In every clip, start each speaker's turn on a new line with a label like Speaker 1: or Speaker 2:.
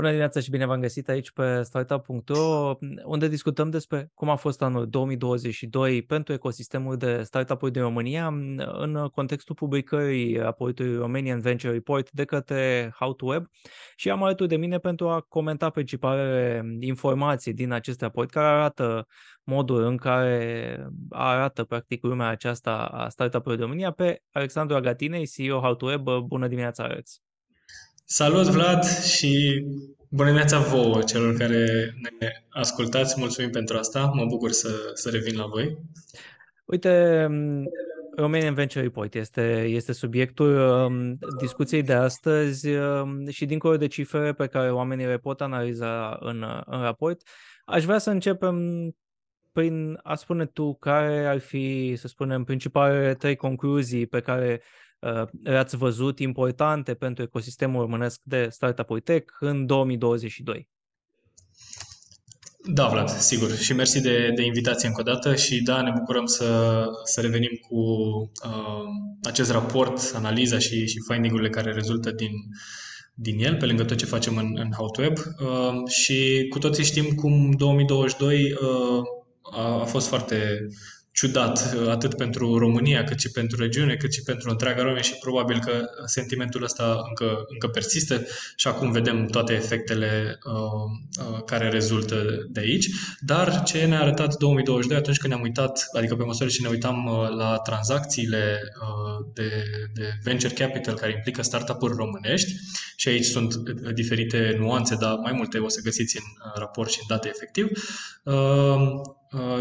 Speaker 1: Bună dimineața și bine v-am găsit aici pe startup.ro, unde discutăm despre cum a fost anul 2022 pentru ecosistemul de startup-uri din România în contextul publicării raportului Romanian Venture Report de către How to Web și am alături de mine pentru a comenta principalele informații din acest raport care arată modul în care arată practic lumea aceasta a startup-urilor din România pe Alexandru Agatinei, CEO How to Web. Bună dimineața, Alex!
Speaker 2: Salut, Vlad, și bună dimineața vouă, celor care ne ascultați. Mulțumim pentru asta. Mă bucur să, să revin la voi.
Speaker 1: Uite, Romanian Venture Report este, este subiectul um, discuției de astăzi um, și dincolo de cifre pe care oamenii le pot analiza în, în raport, aș vrea să începem prin a spune tu care ar fi, să spunem, principalele trei concluzii pe care uh, le-ați văzut importante pentru ecosistemul românesc de startup-uri tech în 2022.
Speaker 2: Da, Vlad, sigur. Și mersi de, de invitație încă o dată și da, ne bucurăm să, să revenim cu uh, acest raport, analiza și, și finding-urile care rezultă din, din el, pe lângă tot ce facem în, în How to Web. Uh, și cu toții știm cum 2022 uh, a, a fost foarte ciudat, atât pentru România, cât și pentru regiune, cât și pentru întreaga lume și probabil că sentimentul ăsta încă, încă persistă și acum vedem toate efectele uh, uh, care rezultă de aici. Dar ce ne-a arătat 2022 atunci când ne-am uitat, adică pe măsură ce ne uitam uh, la tranzacțiile uh, de, de venture capital care implică startup-uri românești și aici sunt uh, diferite nuanțe, dar mai multe o să găsiți în uh, raport și în date efectiv, uh, Uh,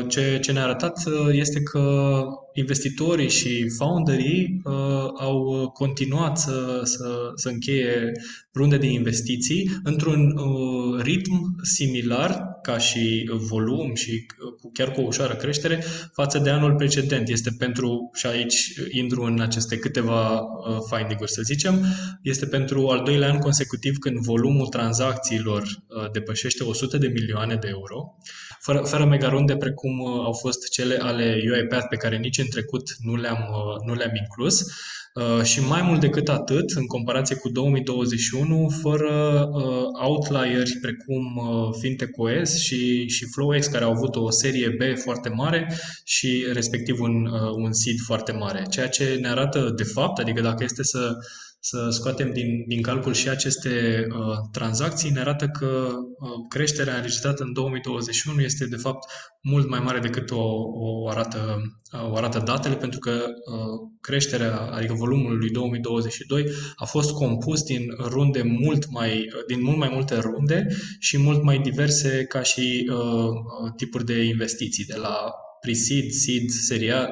Speaker 2: ce, ce ne-a arătat uh, este că investitorii și founderii uh, au continuat să, să, să încheie runde de investiții într-un uh, ritm similar ca și volum și cu, chiar cu o ușoară creștere față de anul precedent. Este pentru, și aici intru în aceste câteva uh, finding-uri să zicem, este pentru al doilea an consecutiv când volumul tranzacțiilor uh, depășește 100 de milioane de euro, fără, fără megarunde precum uh, au fost cele ale UiPath pe care nici în trecut nu le-am, uh, nu le-am inclus. Uh, și mai mult decât atât, în comparație cu 2021, fără uh, outlieri precum uh, FintechOS și, și FlowX, care au avut o serie B foarte mare și respectiv un, uh, un seed foarte mare. Ceea ce ne arată de fapt, adică dacă este să să scoatem din, din calcul și aceste uh, tranzacții, ne arată că uh, creșterea înregistrată în 2021 este de fapt mult mai mare decât o, o, arată, uh, o arată datele, pentru că uh, creșterea, adică volumul lui 2022 a fost compus din runde mult mai, din mult mai multe runde și mult mai diverse ca și uh, tipuri de investiții, de la pre-seed, seed, seria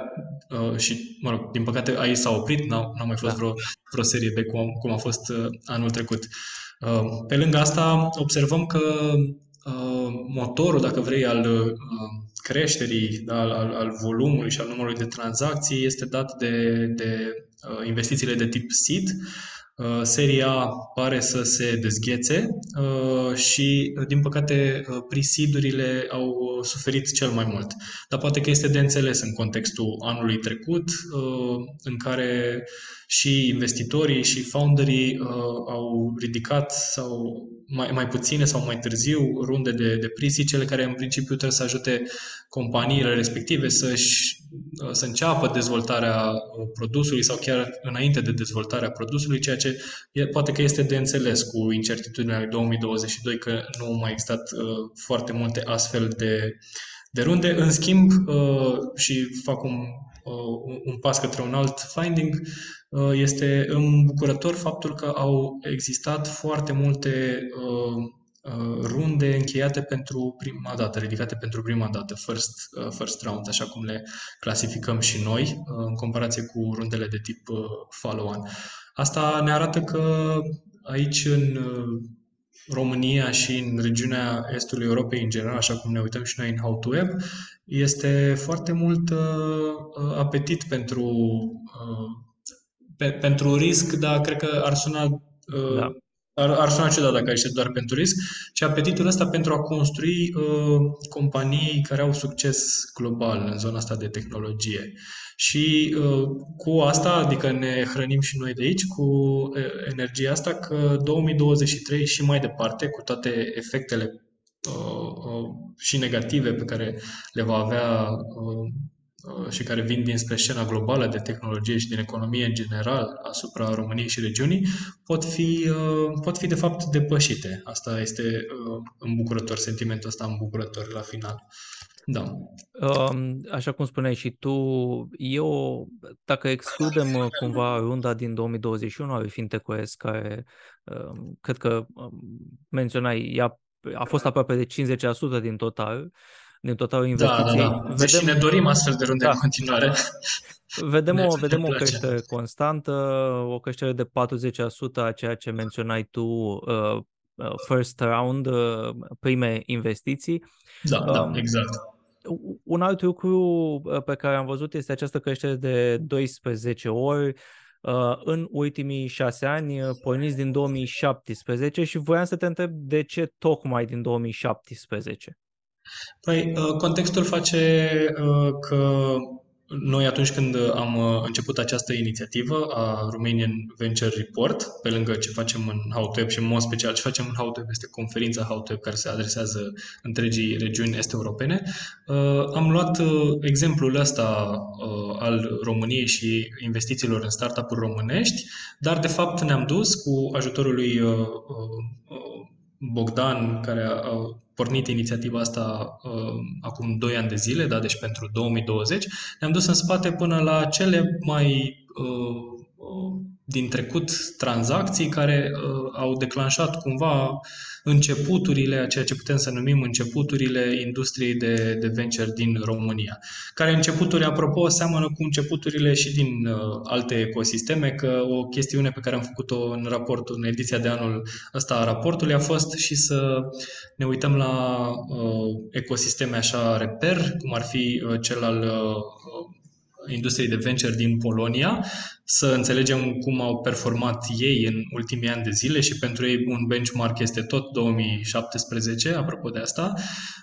Speaker 2: uh, și, mă rog, din păcate aici s-a oprit, n-a, n-a mai fost da. vreo, vreo serie de cum, cum a fost uh, anul trecut. Uh, pe lângă asta, observăm că uh, motorul, dacă vrei, al uh, creșterii, da, al, al, al volumului și al numărului de tranzacții este dat de, de uh, investițiile de tip seed, Uh, seria pare să se dezghețe uh, și, uh, din păcate, prisidurile au suferit cel mai mult. Dar poate că este de înțeles în contextul anului trecut, în care și investitorii și founderii au ridicat sau mai, mai puține sau mai târziu runde de, de prisi, cele care în principiu trebuie să ajute companiile respective să-și, să înceapă dezvoltarea produsului sau chiar înainte de dezvoltarea produsului, ceea ce e, poate că este de înțeles cu incertitudinea 2022 că nu au mai existat uh, foarte multe astfel de, de runde. În schimb, uh, și fac un, uh, un pas către un alt finding, uh, este îmbucurător faptul că au existat foarte multe uh, Uh, runde încheiate pentru prima dată, ridicate pentru prima dată, first, uh, first round, așa cum le clasificăm și noi, uh, în comparație cu rundele de tip follow-on. Asta ne arată că aici în România și în regiunea Estului Europei în general, așa cum ne uităm și noi în How to Web, este foarte mult apetit pentru, pe, pentru risc, dar cred că ar suna da ar, ar suna ciudat dacă este doar pentru risc, ci apetitul ăsta pentru a construi uh, companii care au succes global în zona asta de tehnologie. Și uh, cu asta, adică ne hrănim și noi de aici, cu uh, energia asta, că 2023 și mai departe, cu toate efectele uh, uh, și negative pe care le va avea uh, Uh, și care vin dinspre scena globală de tehnologie și din economie în general asupra României și regiunii, pot fi, uh, pot fi de fapt depășite. Asta este uh, îmbucurător, sentimentul ăsta îmbucurător la final. Da.
Speaker 1: Um, așa cum spuneai și tu, eu, dacă excludem cumva runda din 2021 a FinTech.OS, care um, cred că um, menționai, ea a fost aproape de 50% din total, din totalul investiției.
Speaker 2: Da, da, da. Deci vedem... ne dorim astfel de runde da. în continuare.
Speaker 1: Vedem, o, vedem o creștere constantă, o creștere de 40% a ceea ce menționai tu, uh, uh, first round, uh, prime investiții.
Speaker 2: Da, da, um, exact.
Speaker 1: Un alt lucru uh, pe care am văzut este această creștere de 12 ori uh, în ultimii șase ani, uh, porniți din 2017 și voiam să te întreb de ce tocmai din 2017?
Speaker 2: Păi, uh, contextul face uh, că noi atunci când am uh, început această inițiativă a Romanian Venture Report, pe lângă ce facem în HowTweb și în mod special ce facem în HowTweb este conferința HowTweb care se adresează întregii regiuni este europene, am luat exemplul ăsta al României și investițiilor în startup-uri românești, dar de fapt ne-am dus cu ajutorul lui Bogdan, care a pornit inițiativa asta uh, acum 2 ani de zile, da, deci pentru 2020, ne-am dus în spate până la cele mai uh, uh, din trecut tranzacții care uh, au declanșat cumva începuturile, a ceea ce putem să numim începuturile industriei de, de venture din România. Care începuturi, apropo, seamănă cu începuturile și din uh, alte ecosisteme, că o chestiune pe care am făcut-o în raportul, în ediția de anul ăsta a raportului a fost și să ne uităm la uh, ecosisteme așa reper, cum ar fi uh, cel al uh, industriei de venture din Polonia, să înțelegem cum au performat ei în ultimii ani de zile și pentru ei un benchmark este tot 2017, apropo de asta,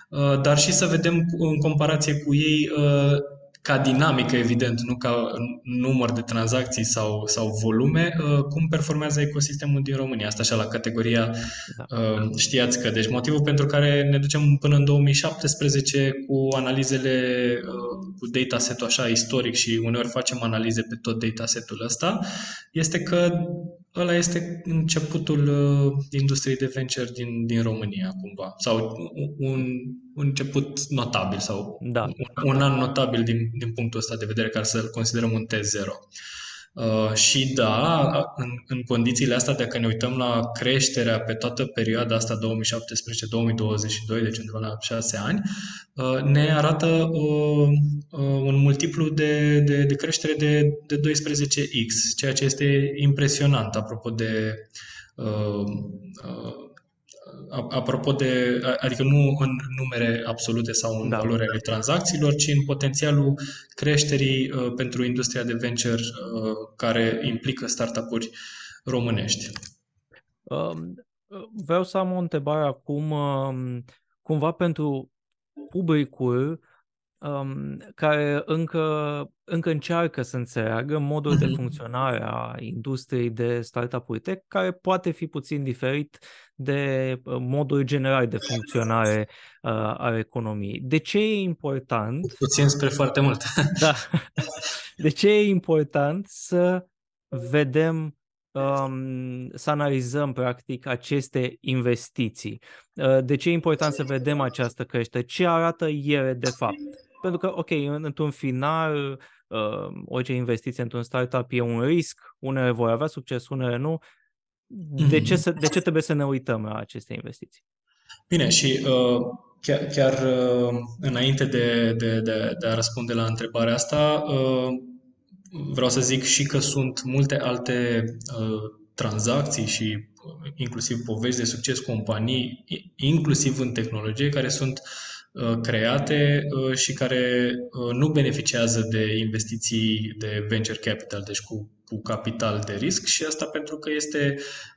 Speaker 2: uh, dar și să vedem în comparație cu ei uh, ca dinamică, evident, nu ca număr de tranzacții sau, sau volume, uh, cum performează ecosistemul din România. Asta așa la categoria da. Uh, știați că. Deci motivul pentru care ne ducem până în 2017 cu analizele, uh, cu dataset-ul așa istoric și uneori facem analize pe tot datasetul ăsta, este că ăla este începutul industriei de venture din, din România, cumva. Sau un, un început notabil sau da. un, un an notabil din, din punctul ăsta de vedere, care să-l considerăm un T0. Uh, și da, în, în condițiile astea, dacă ne uităm la creșterea pe toată perioada asta 2017-2022, deci undeva la 6 ani, uh, ne arată uh, uh, un multiplu de, de, de creștere de, de 12x, ceea ce este impresionant apropo de uh, uh, apropo de, adică nu în numere absolute sau în da. valori ale tranzacțiilor, ci în potențialul creșterii uh, pentru industria de venture uh, care implică startup-uri românești.
Speaker 1: Um, vreau să am o întrebare acum, um, cumva pentru publicul um, care încă, încă încearcă să înțeleagă modul de mhm. funcționare a industriei de startup-uri tech, care poate fi puțin diferit de uh, modul general de funcționare uh, al economiei. De ce e important?
Speaker 2: Puțin spre foarte mult.
Speaker 1: da. De ce e important să vedem um, să analizăm practic aceste investiții. Uh, de ce e important să vedem această creștere? Ce arată ele de fapt? Pentru că, ok, într-un final, uh, orice investiție într-un startup e un risc, unele vor avea succes, unele nu. De ce, mhm. să, de ce trebuie să ne uităm la aceste investiții?
Speaker 2: Bine, și uh, chiar, chiar uh, înainte de, de, de, de a răspunde la întrebarea asta, uh, vreau să zic și că sunt multe alte uh, tranzacții și uh, inclusiv povești de succes companii, inclusiv în tehnologie, care sunt uh, Uh, create uh, și care uh, nu beneficiază de investiții de venture capital, deci cu, cu capital de risc și asta pentru că este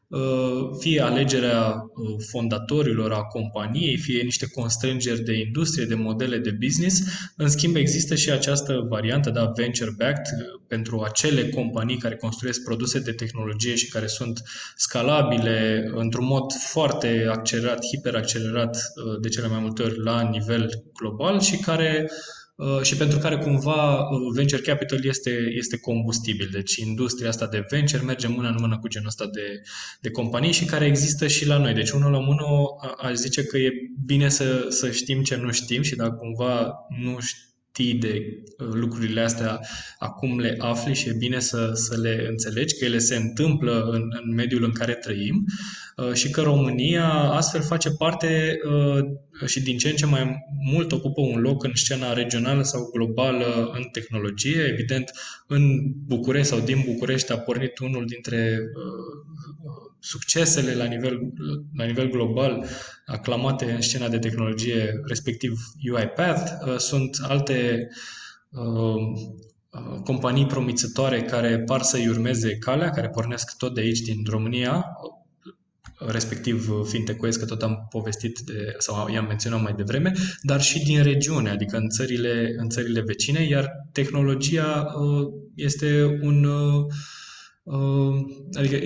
Speaker 2: Uh, fie alegerea uh, fondatorilor a companiei, fie niște constrângeri de industrie, de modele de business. În schimb, există și această variantă, da, venture-backed, uh, pentru acele companii care construiesc produse de tehnologie și care sunt scalabile într-un mod foarte accelerat, hiperaccelerat de cele mai multe ori la nivel global și care uh, Uh, și pentru care cumva uh, venture capital este, este combustibil. Deci industria asta de venture merge mână în mână cu genul ăsta de, de companii și care există și la noi. Deci unul la mână aș zice că e bine să, să știm ce nu știm și dacă cumva nu știi de uh, lucrurile astea, acum le afli și e bine să, să le înțelegi, că ele se întâmplă în, în mediul în care trăim și că România astfel face parte și din ce în ce mai mult ocupă un loc în scena regională sau globală în tehnologie. Evident, în București sau din București a pornit unul dintre uh, succesele la nivel, la nivel global aclamate în scena de tehnologie, respectiv UiPath. Uh, sunt alte uh, companii promițătoare care par să-i urmeze calea, care pornesc tot de aici, din România, respectiv fintech că tot am povestit de, sau i-am menționat mai devreme, dar și din regiune, adică în țările, în țările vecine, iar tehnologia uh, este un uh, uh, adică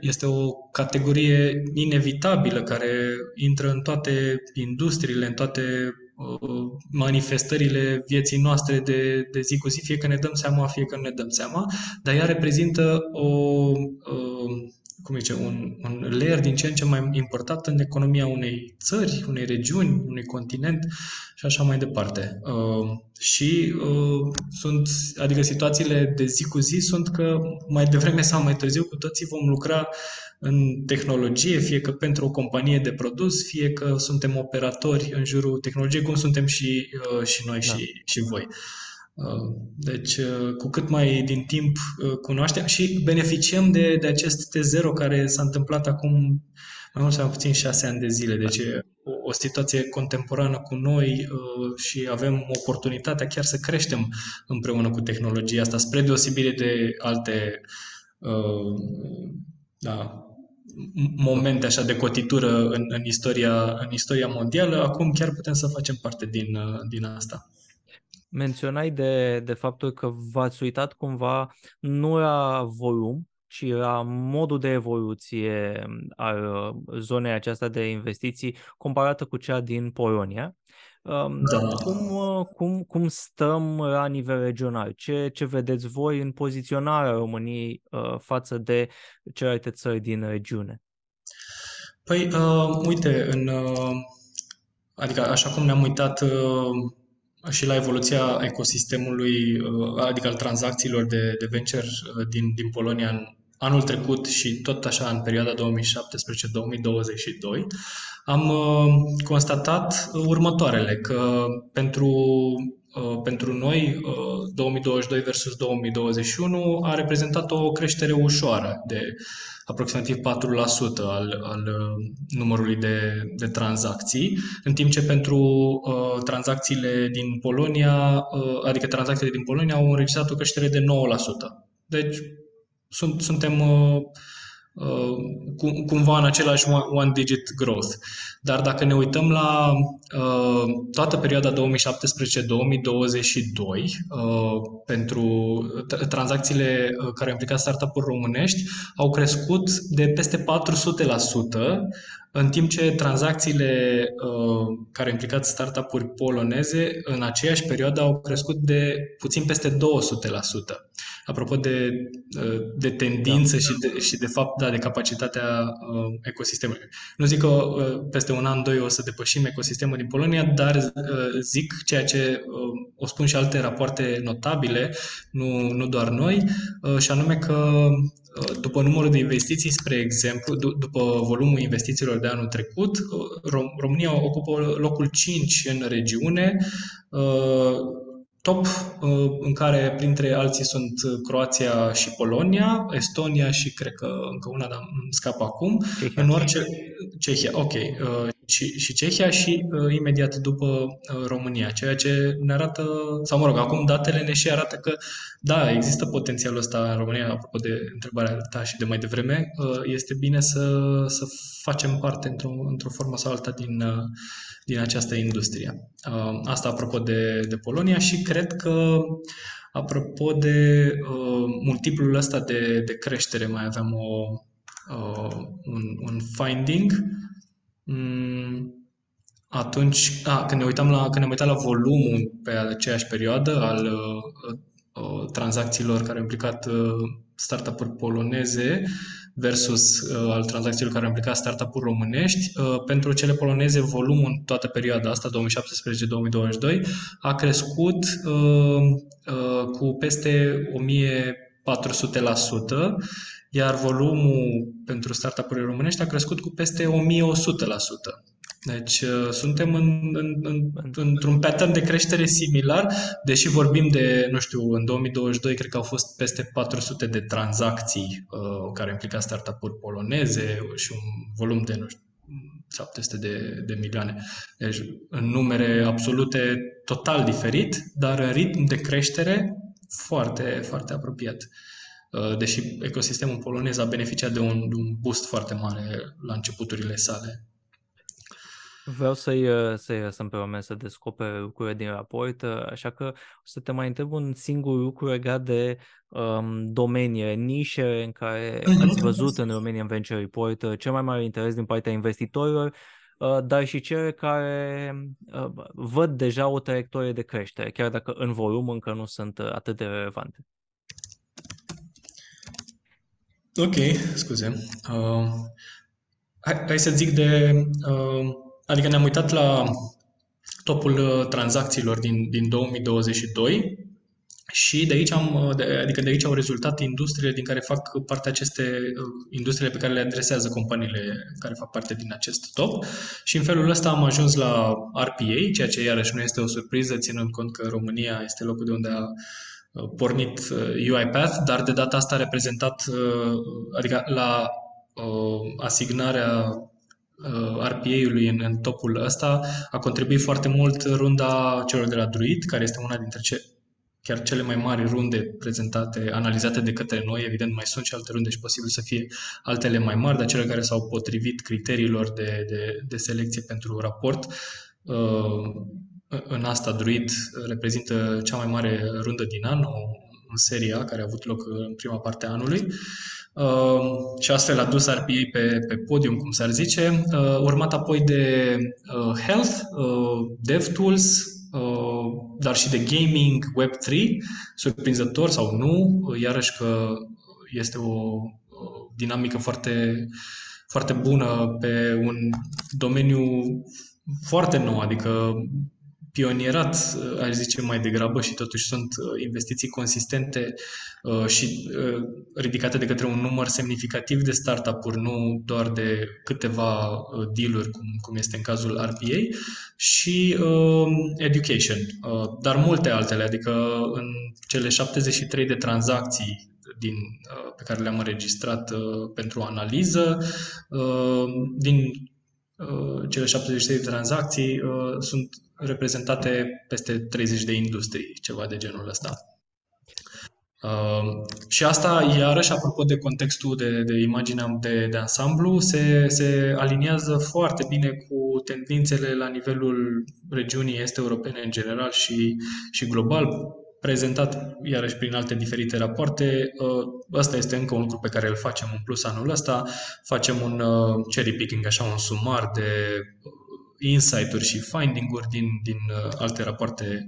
Speaker 2: este o categorie inevitabilă care intră în toate industriile, în toate manifestările vieții noastre de, de zi cu zi, fie că ne dăm seama, fie că nu ne dăm seama, dar ea reprezintă o, cum zice, un, un layer din ce în ce mai important în economia unei țări, unei regiuni, unui continent și așa mai departe. Uh, și uh, sunt, adică situațiile de zi cu zi sunt că mai devreme sau mai târziu cu toții vom lucra în tehnologie, fie că pentru o companie de produs, fie că suntem operatori în jurul tehnologiei, cum suntem și, uh, și noi da. și, și voi. Uh, Uh, deci, uh, cu cât mai din timp uh, cunoaștem și beneficiem de, de acest T0 care s-a întâmplat acum mai mult sau mai puțin șase ani de zile. Deci o, o situație contemporană cu noi și avem oportunitatea chiar să creștem împreună cu tehnologia asta, spre deosebire de alte da, momente așa de cotitură în, în, istoria, în istoria mondială. Acum chiar putem să facem parte din, din asta
Speaker 1: menționai de, de faptul că v-ați uitat cumva nu la volum, ci la modul de evoluție al uh, zonei aceasta de investiții comparată cu cea din Polonia. Um, da. Cum, uh, cum, cum stăm la nivel regional? Ce, ce vedeți voi în poziționarea României uh, față de celelalte țări din regiune?
Speaker 2: Păi, uh, uite, în, uh, adică așa cum ne-am uitat uh, și la evoluția ecosistemului, uh, adică al tranzacțiilor de, de venture uh, din, din Polonia în anul trecut și tot așa în perioada 2017-2022, am uh, constatat următoarele, că pentru pentru noi 2022 versus 2021 a reprezentat o creștere ușoară de aproximativ 4% al, al uh, numărului de, de tranzacții, în timp ce pentru uh, tranzacțiile din Polonia, uh, adică tranzacțiile din Polonia au înregistrat o creștere de 9%. Deci sunt, suntem uh, Uh, cumva în același one-digit growth. Dar dacă ne uităm la uh, toată perioada 2017-2022, uh, pentru tranzacțiile care au implicat startup-uri românești, au crescut de peste 400%, în timp ce tranzacțiile care au implicat startup-uri poloneze în aceeași perioadă au crescut de puțin peste 200% apropo de, uh, de tendință da. și, de, și de fapt, da, de capacitatea uh, ecosistemului. Nu zic că uh, peste un an, doi o să depășim ecosistemul din Polonia, dar uh, zic ceea ce uh, o spun și alte rapoarte notabile, nu, nu doar noi, uh, și anume că uh, după numărul de investiții, spre exemplu, d- după volumul investițiilor de anul trecut, uh, Rom- România ocupă locul 5 în regiune, top, uh, în care printre alții sunt Croația și Polonia, Estonia și cred că încă una, dar îmi scapă acum. Cehia. În orice... Cehia, ok. Uh, și, și Cehia și uh, imediat după uh, România, ceea ce ne arată, sau mă rog, acum datele ne și arată că da, există potențialul ăsta în România, apropo de întrebarea ta și de mai devreme, uh, este bine să, să facem parte într-o, într-o formă sau alta din, uh, din această industrie. Uh, asta apropo de, de Polonia și cred că apropo de uh, multiplul ăsta de, de creștere, mai aveam o, uh, un, un finding. Mm, atunci, a, când ne uitam la, când ne uitam la volumul pe aceeași perioadă al uh, uh, tranzacțiilor care au implicat uh, startup-uri poloneze, versus uh, al tranzacțiilor care au implicat startup-uri românești. Uh, pentru cele poloneze, volumul în toată perioada asta, 2017-2022, a crescut uh, uh, cu peste 1400%, iar volumul pentru startup-urile românești a crescut cu peste 1100%. Deci uh, suntem în, în, în, într-un pattern de creștere similar, deși vorbim de, nu știu, în 2022 cred că au fost peste 400 de tranzacții uh, care implica startup-uri poloneze și un volum de, nu știu, 700 de, de milioane. Deci în numere absolute total diferit, dar în ritm de creștere foarte, foarte apropiat. Uh, deși ecosistemul polonez a beneficiat de un, de un boost foarte mare la începuturile sale.
Speaker 1: Vreau să-i, uh, să-i lăsăm pe oameni să descopere lucrurile din raport, uh, așa că o să te mai întreb un singur lucru legat de um, domenii, nișe în care mhm. ați văzut în Romanian Venture Report uh, cel mai mare interes din partea investitorilor, uh, dar și cele care uh, văd deja o traiectorie de creștere, chiar dacă în volum încă nu sunt atât de relevante.
Speaker 2: Ok, scuze. Uh, hai, hai să zic de uh, Adică ne-am uitat la topul uh, tranzacțiilor din, din 2022 și de aici, am, uh, de, adică de aici au rezultat industriile din care fac parte aceste uh, industriile pe care le adresează companiile care fac parte din acest top și în felul ăsta am ajuns la RPA, ceea ce iarăși nu este o surpriză, ținând cont că România este locul de unde a pornit UiPath, dar de data asta a reprezentat, adică la asignarea Uh, RPA-ului în, în topul ăsta a contribuit foarte mult runda celor de la Druid, care este una dintre ce, chiar cele mai mari runde prezentate, analizate de către noi. Evident, mai sunt și alte runde și posibil să fie altele mai mari, dar cele care s-au potrivit criteriilor de, de, de selecție pentru raport. Uh, în asta, Druid reprezintă cea mai mare rundă din an, o, în seria care a avut loc în prima parte a anului. Uh, și astfel a dus RPA pe, pe podium, cum s-ar zice, uh, urmat apoi de uh, Health, uh, DevTools, uh, dar și de Gaming Web3, surprinzător sau nu, uh, iarăși că este o dinamică foarte, foarte bună pe un domeniu foarte nou, adică pionierat, uh, aș zice mai degrabă, și totuși sunt uh, investiții consistente uh, și ridicate de către un număr semnificativ de startup-uri, nu doar de câteva deal-uri, cum, cum este în cazul RPA, și education, dar multe altele, adică în cele 73 de tranzacții din, pe care le-am înregistrat pentru analiză, din cele 73 de tranzacții sunt reprezentate peste 30 de industrii, ceva de genul ăsta. Uh, și asta, iarăși, apropo de contextul de, de imaginea de, de ansamblu, se, se aliniază foarte bine cu tendințele la nivelul regiunii este europene în general și, și global, prezentat iarăși prin alte diferite rapoarte. Uh, ăsta este încă un lucru pe care îl facem în plus anul ăsta. Facem un uh, cherry picking, așa un sumar de insight-uri și finding-uri din, din uh, alte rapoarte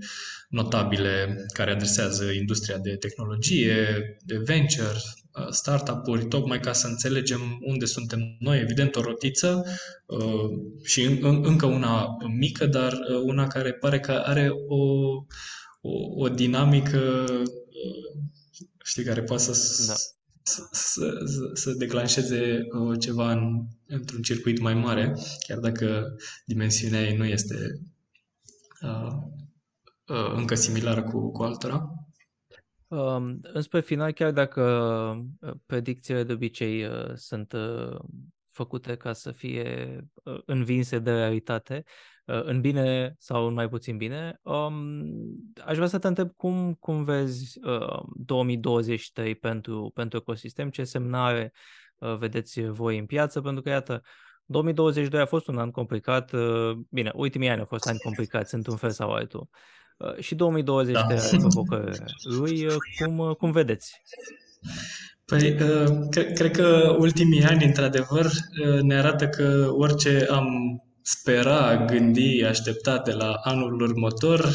Speaker 2: notabile care adresează industria de tehnologie, de venture, uh, startup-uri, tocmai ca să înțelegem unde suntem noi. Evident, o rotiță uh, și încă una mică, dar una care pare că are o, o, o dinamică știi, care poate să, da să, să, să declanșeze uh, ceva în, într-un circuit mai mare, chiar dacă dimensiunea ei nu este uh, uh, încă similară cu, cu altora.
Speaker 1: Um, înspre final, chiar dacă uh, predicțiile de obicei uh, sunt uh, făcute ca să fie uh, învinse de realitate, uh, în bine sau în mai puțin bine. Um, aș vrea să te întreb cum, cum vezi uh, 2023 pentru, pentru ecosistem, ce semnare uh, vedeți voi în piață, pentru că, iată, 2022 a fost un an complicat. Uh, bine, ultimii ani au fost ani complicați într-un fel sau altul. Uh, și 2023 da. are provocările lui. Uh, cum, cum vedeți?
Speaker 2: Păi, cred, cred că ultimii ani, într-adevăr, ne arată că orice am spera, gândi, aștepta de la anul următor,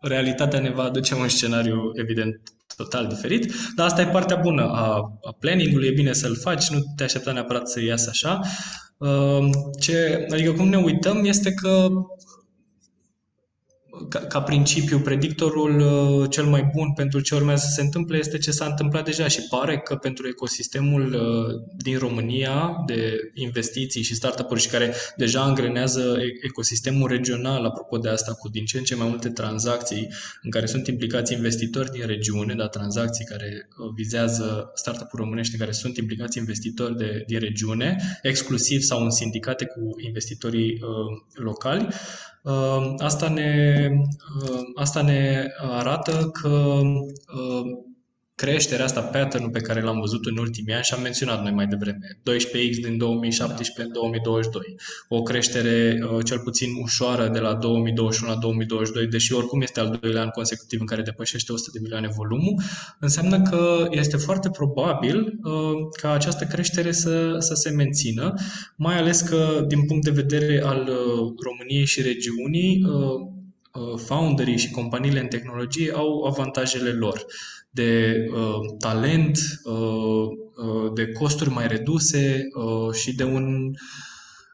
Speaker 2: realitatea ne va aduce un scenariu, evident, total diferit, dar asta e partea bună a, a planning-ului, e bine să-l faci, nu te aștepta neapărat să iasă așa. Ce, adică cum ne uităm este că ca, ca principiu, predictorul uh, cel mai bun pentru ce urmează să se întâmple este ce s-a întâmplat deja și pare că pentru ecosistemul uh, din România de investiții și startup-uri și care deja angrenează ecosistemul regional, apropo de asta, cu din ce în ce mai multe tranzacții în care sunt implicați investitori din regiune, dar tranzacții care uh, vizează startup-uri românești în care sunt implicați investitori de, din regiune, exclusiv sau în sindicate cu investitorii uh, locali, Ă, asta ne, ă, asta ne arată că ă, creșterea asta, pattern pe care l-am văzut în ultimii ani și am menționat noi mai devreme, 12x din 2017 da. în 2022, o creștere uh, cel puțin ușoară de la 2021 la 2022, deși oricum este al doilea an consecutiv în care depășește 100 de milioane volumul, înseamnă că este foarte probabil uh, ca această creștere să, să se mențină, mai ales că din punct de vedere al uh, României și regiunii, founderii și companiile în tehnologie au avantajele lor de uh, talent, uh, uh, de costuri mai reduse uh, și de un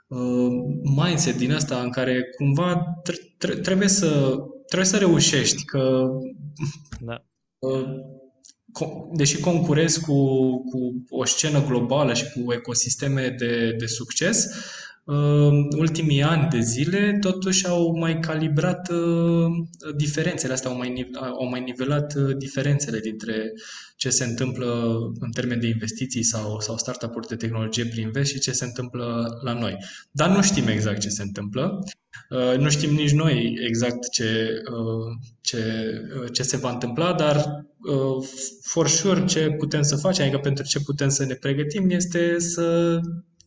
Speaker 2: uh, mindset din asta în care cumva tre- trebuie să trebuie să reușești că da. uh, deși concurezi cu, cu o scenă globală și cu ecosisteme de, de succes, ultimii ani de zile totuși au mai calibrat uh, diferențele astea, au mai, au mai nivelat uh, diferențele dintre ce se întâmplă în termen de investiții sau, sau startup-uri de tehnologie prin vest și ce se întâmplă la noi. Dar nu știm exact ce se întâmplă. Uh, nu știm nici noi exact ce, ce, ce se va întâmpla, dar for sure ce putem să facem, adică pentru ce putem să ne pregătim este să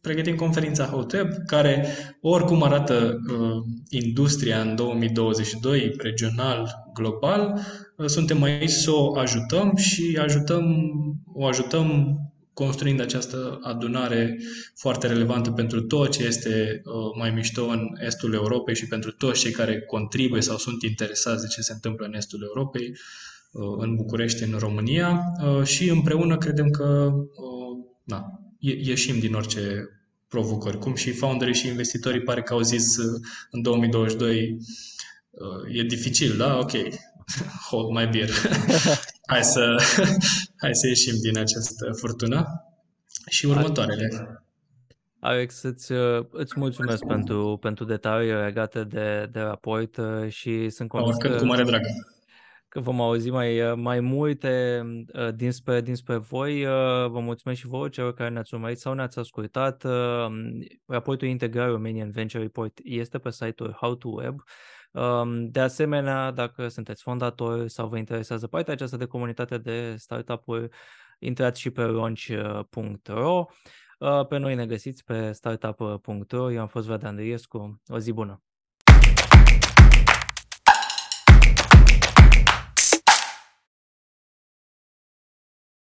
Speaker 2: pregătim conferința HotWeb, care oricum arată uh, industria în 2022, regional, global, uh, suntem aici să o ajutăm și ajutăm, o ajutăm construind această adunare foarte relevantă pentru tot ce este uh, mai mișto în estul Europei și pentru toți cei care contribuie sau sunt interesați de ce se întâmplă în estul Europei, uh, în București, în România. Uh, și împreună credem că uh, na, ieșim din orice provocări. Cum și founderii și investitorii pare că au zis uh, în 2022 uh, e dificil, da? Ok, hold my beer. hai, să, hai să ieșim din această furtună. Și următoarele.
Speaker 1: Alex, îți, uh, îți mulțumesc pentru, pentru detalii legate de, de raport și sunt convins
Speaker 2: că... cu mare drag
Speaker 1: că vom auzi mai, mai multe uh, dinspre, dinspre voi. Uh, vă mulțumesc și vouă celor care ne-ați urmărit sau ne-ați ascultat. Uh, raportul integral Romanian Venture Report este pe site-ul How to Web. Um, de asemenea, dacă sunteți fondatori sau vă interesează partea aceasta de comunitate de startup-uri, intrați și pe launch.ro. Pe noi ne găsiți pe startup.ro. Eu am fost Vlad Andriescu. O zi bună!